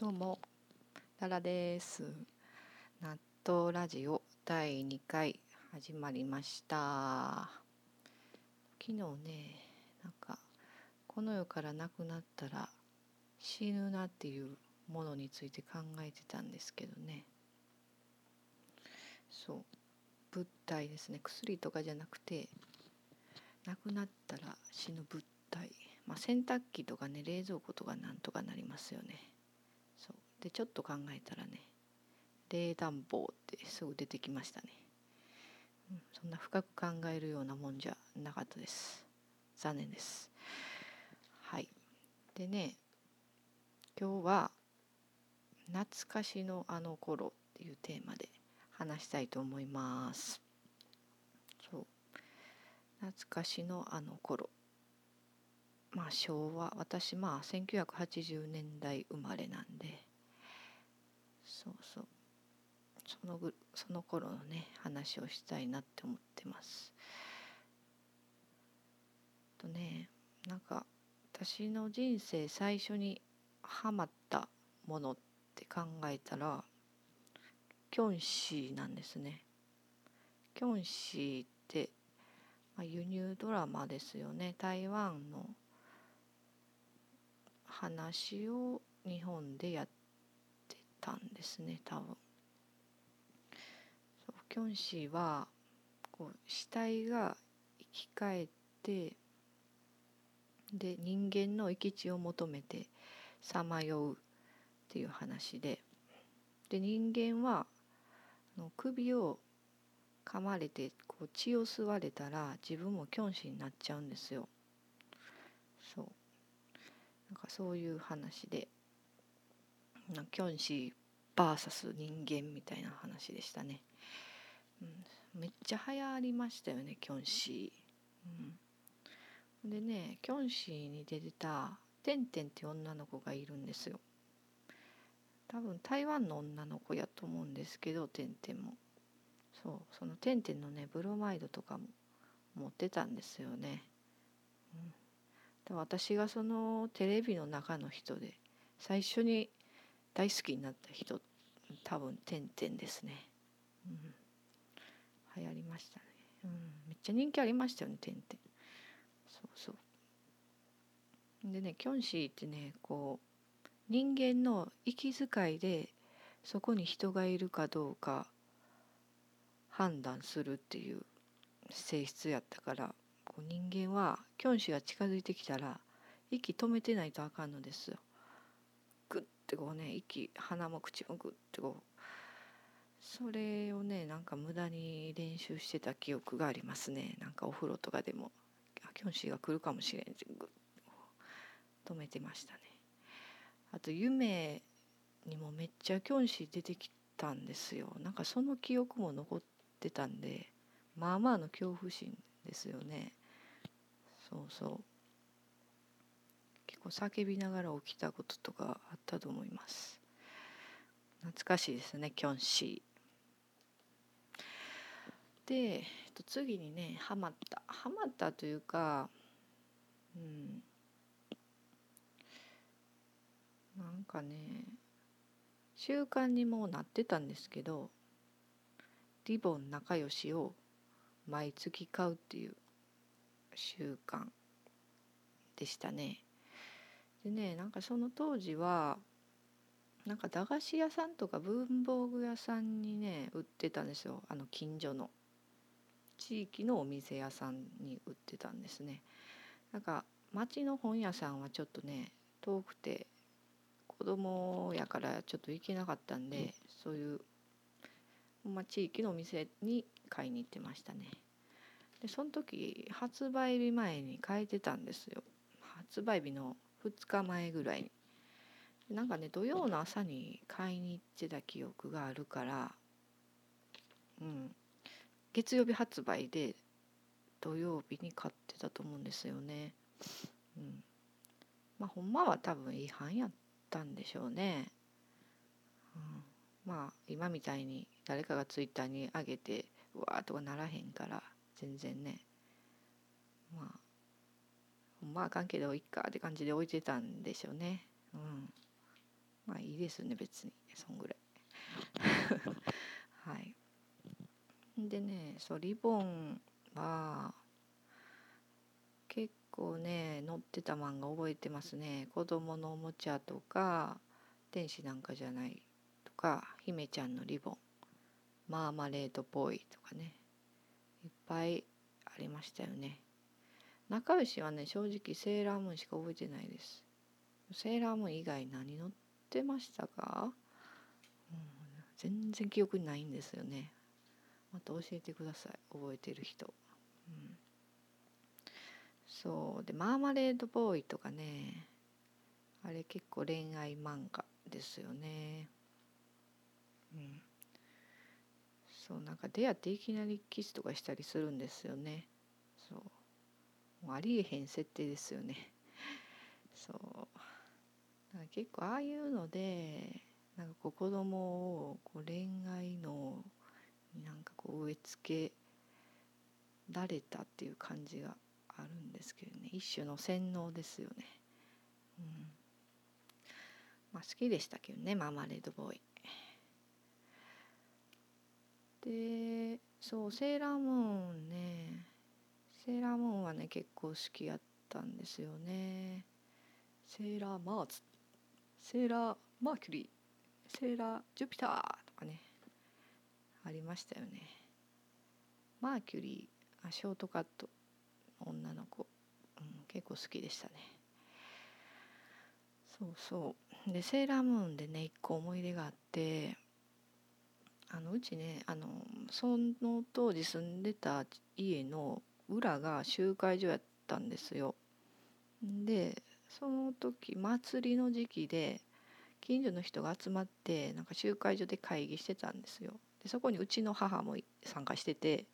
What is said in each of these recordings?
どうも、ララです。納豆ラジオ第2回始まりました。昨日ね、なんか、この世からなくなったら死ぬなっていうものについて考えてたんですけどね。そう、物体ですね。薬とかじゃなくて、なくなったら死ぬ物体。まあ、洗濯機とかね冷蔵庫とかなんとかなりますよね。でちょっと考えたらね冷暖房ってすぐ出てきましたね、うん、そんな深く考えるようなもんじゃなかったです。残念です。はい。でね今日は「懐かしのあの頃」っていうテーマで話したいと思います。そう。懐かしのあの頃。まあ昭和私まあ1980年代生まれなんでそうそうそのぐその頃のね話をしたいなって思ってます。とねなんか私の人生最初にハマったものって考えたらキョンシーなんですね。キョンシーって、まあ、輸入ドラマですよね台湾の話を日本でやってたんですね多分。そうキョンシーはこう死体が生き返ってで人間の生き地を求めてさまようっていう話でで人間はの首を噛まれてこう血を吸われたら自分もキョンシーになっちゃうんですよ。そうなんかそういう話でキョンシー VS 人間みたいな話でしたね、うん、めっちゃ流行りましたよねキョンシー、うん、でねキョンシーに出てたテンテンって女の子がいるんですよ。多分台湾の女の子やと思うんですけどテンテンも。そうそのテンテンのねブロマイドとかも持ってたんですよね、うん。で私がそのテレビの中の人で最初に大好きになった人多分てんてんですね、うん、流行りましたね、うん、めっちゃ人気ありましたよねてんてん。そうそう。でねキョンシーってねこう人間の息遣いでそこに人がいるかどうか判断するっていう性質やったからこう人間はキョンシーが近づいてきたら息止めてないとあかんのですよ。グッてこうね息鼻も口もグッてこうそれをねなんか無駄に練習してた記憶がありますね。なんかお風呂とかでもあキョンシーが来るかもしれんってグッ止めてましたね。あと夢にもめっちゃキョンシー出てきたんですよ。なんかその記憶も残ってたんでまあまあの恐怖心ですよね。そうそう。結構叫びながら起きたこととかあったと思います。懐かしいですねキョンシー。で、えっと、次にねハマった。ハマったというかうん。なんかね習慣にもうなってたんですけどリボン仲良しを毎月買うっていう習慣でしたね。でねなんかその当時はなんか駄菓子屋さんとか文房具屋さんにね売ってたんですよ。あの近所の地域のお店屋さんに売ってたんですね。なんか町の本屋さんはちょっとね遠くて子供やからちょっと行けなかったんでそういうまあ、地域のお店に買いに行ってましたね。でその時発売日前に変えてたんですよ。発売日の2日前ぐらいなんかね土曜の朝に買いに行ってた記憶があるからうん。月曜日発売で土曜日に買ってたと思うんですよね。うん。まあほんまは多分違反やったんでしょうね。うん。まあ今みたいに誰かがツイッターに上げてわーとかならへんから全然ね。まあまああかんけどいっかって感じで置いてたんでしょうね。うん。まあいいいですね別に。そんぐらい。はい。でねそうリボンは結構ね載ってた漫画覚えてますね。子供のおもちゃとか天使なんかじゃないとか姫ちゃんのリボン。マーマレードボーイとかね。いっぱいありましたよね。仲良しはね正直セーラームーンしか覚えてないです。セーラームーン以外何乗ってましたか、うん、全然記憶にないんですよね。また教えてください。覚えてる人、うん、そう。でマーマレードボーイとかねあれ結構恋愛漫画ですよね。うん。そうなんか出会っていきなりキスとかしたりするんですよね。そう。ありえへん設定ですよね。そう。だか結構ああいうのでなんかこう子供をこう恋愛のなんかこう植え付けられたっていう感じがあるんですけどね。一種の洗脳ですよね。うん。まあ、好きでしたけどねママレードボーイ。でそうセーラームーンね。セーラームーンはね結構好きやったんですよね。セーラーマーズセーラーマーキュリーセーラージュピターとかねありましたよね。マーキュリーあショートカット女の子、うん、結構好きでしたね。そうそうでセーラームーンでね一個思い出があってあのうちねあのその当時住んでた家の裏が集会所やったんですよ。でその時祭りの時期で近所の人が集まってなんか集会所で会議してたんですよ。でそこにうちの母も参加してて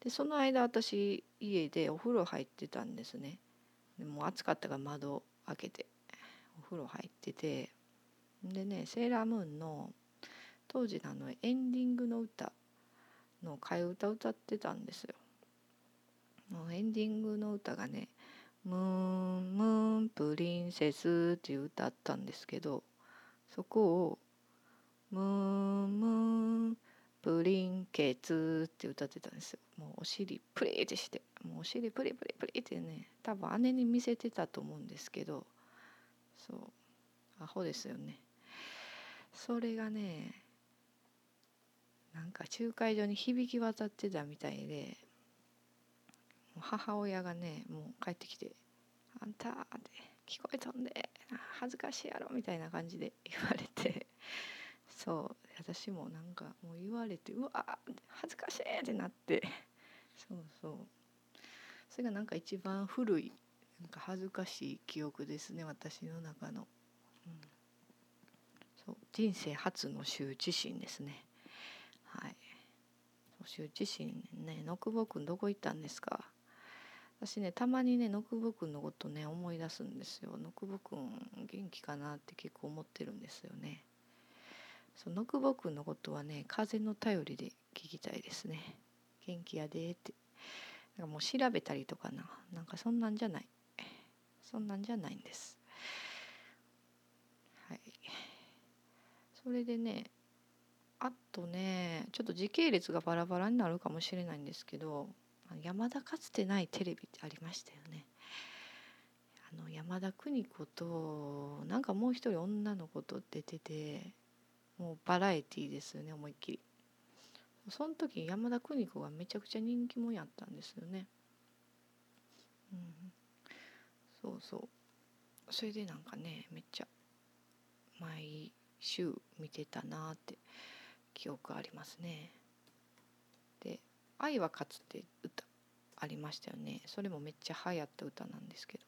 でその間私家でお風呂入ってたんですね。でもう暑かったから窓開けてお風呂入っててでねセーラームーンの当時のあのエンディングの歌の替え歌歌ってたんですよ。もうエンディングの歌がね「ムーンムーンプリンセス」っていう歌あったんですけどそこを「ムーンムーンプリンケツ」って歌ってたんですよ。もうお尻プリってしてもうお尻プリプリプリってね多分姉に見せてたと思うんですけどそうアホですよね。それがねなんか集会所に響き渡ってたみたいで母親がねもう帰ってきて「あんた」って「聞こえとんで恥ずかしいやろ」みたいな感じで言われて そう私もなんかもう言われて「うわ恥ずかしい!」ってなってそうそう。それがなんか一番古いなんか恥ずかしい記憶ですね私の中の、うん、そう。人生初の羞恥心ですね。はい。羞恥心ね野久保君どこ行ったんですか？私ねたまにね野久保君のことね思い出すんですよ。野久保君元気かなって結構思ってるんですよね。そう野久保君のことはね風の頼りで聞きたいですね。元気やでって。なんかもう調べたりとかな。なんかそんなんじゃない。そんなんじゃないんです。はい。それでねあとねちょっと時系列がバラバラになるかもしれないんですけど山田かつてないテレビってありましたよね。あの山田邦子となんかもう一人女の子と出ててもうバラエティーですよね思いっきり。その時山田邦子がめちゃくちゃ人気者やったんですよね。うん、そうそうそれでなんかねめっちゃ毎週見てたなって記憶ありますね。「愛は勝つ」って歌ありましたよねそれもめっちゃ流行った歌なんですけど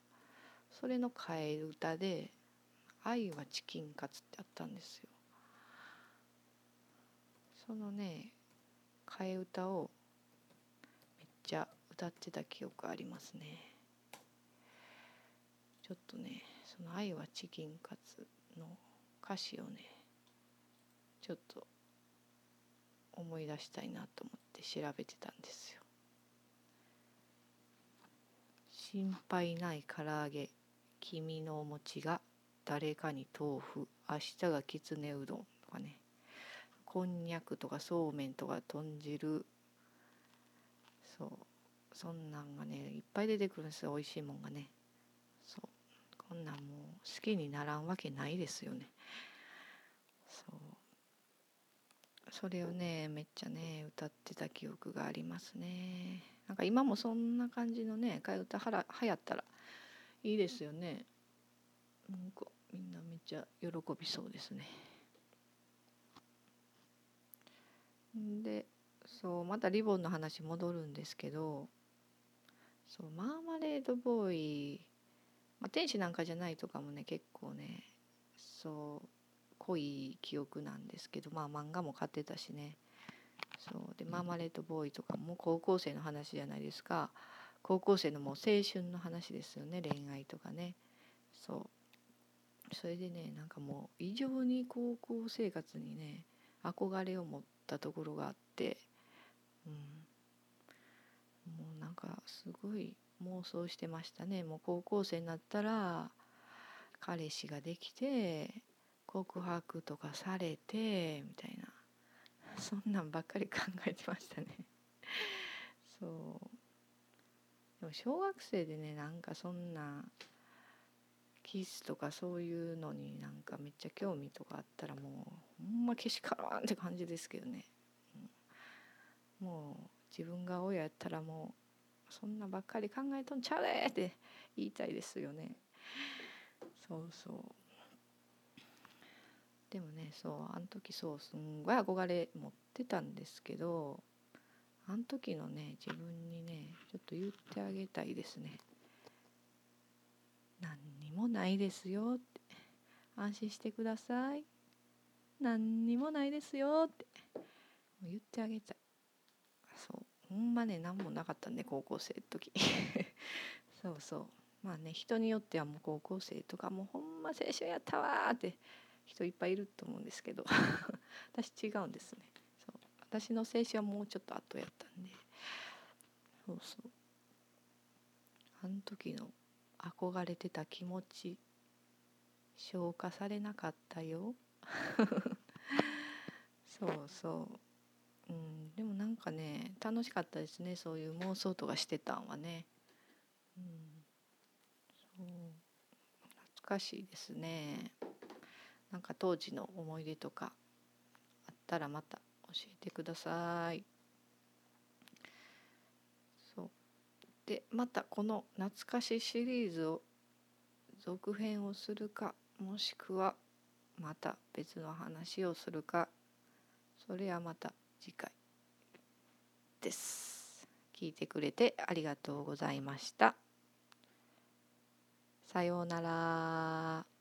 それの替え歌で「愛はチキンカツ」ってあったんですよ。そのね替え歌をめっちゃ歌ってた記憶ありますね。ちょっとねその「愛はチキンカツ」の歌詞をねちょっと思い出したいなと思って調べてたんですよ。心配ない唐揚げ君のお餅が誰かに豆腐明日がきつねうどんとかね。こんにゃくとかそうめんとか豚汁。そう。そんなんがねいっぱい出てくるんですよ美味しいもんがね。そう。こんなんもう好きにならんわけないですよねそうそれをねめっちゃね歌ってた記憶がありますね。なんか今もそんな感じのね替え歌はら流行ったらいいですよね。なんかみんなめっちゃ喜びそうですね。でそうまたリボンの話戻るんですけどそうマーマレードボーイ、まあ、天使なんかじゃないとかもね結構ねそう濃い記憶なんですけどまあ漫画も買ってたしね。そう。でマーマレードボーイとかも高校生の話じゃないですか。高校生のもう青春の話ですよね恋愛とかね。そう。それでねなんかもう異常に高校生活にね憧れを持ったところがあって。うん。もうなんかすごい妄想してましたね。もう高校生になったら彼氏ができて告白とかされてみたいな。そんなんばっかり考えてましたね。そう。でも小学生でねなんかそんなキスとかそういうのになんかめっちゃ興味とかあったらもうほんまけしからんって感じですけどね、うん、もう自分が親やったらもうそんなばっかり考えとんちゃうでって言いたいですよね。そうそう。でもねそうあの時そうすんごい憧れ持ってたんですけどあの時のね自分にねちょっと言ってあげたいですね。何にもないですよ。って安心してください。何にもないですよって。言ってあげたい。そう。ほんまね何もなかったんで高校生の時。そうそう。まあね人によってはもう高校生とかもうほんま青春やったわって人いっぱいいると思うんですけど。私違うんですね。そう。私の青春はもうちょっと後やったんで。そうそう。あの時の憧れてた気持ち消化されなかったよ。そうそう。うん。でもなんかね楽しかったですね。そういう妄想とかしてたんはね。うん。そう。懐かしいですね。なんか当時の思い出とかあったらまた教えてください。そうでまたこの懐かしシリーズを続編をするかもしくはまた別の話をするかそれはまた次回です。聞いてくれてありがとうございました。さようなら。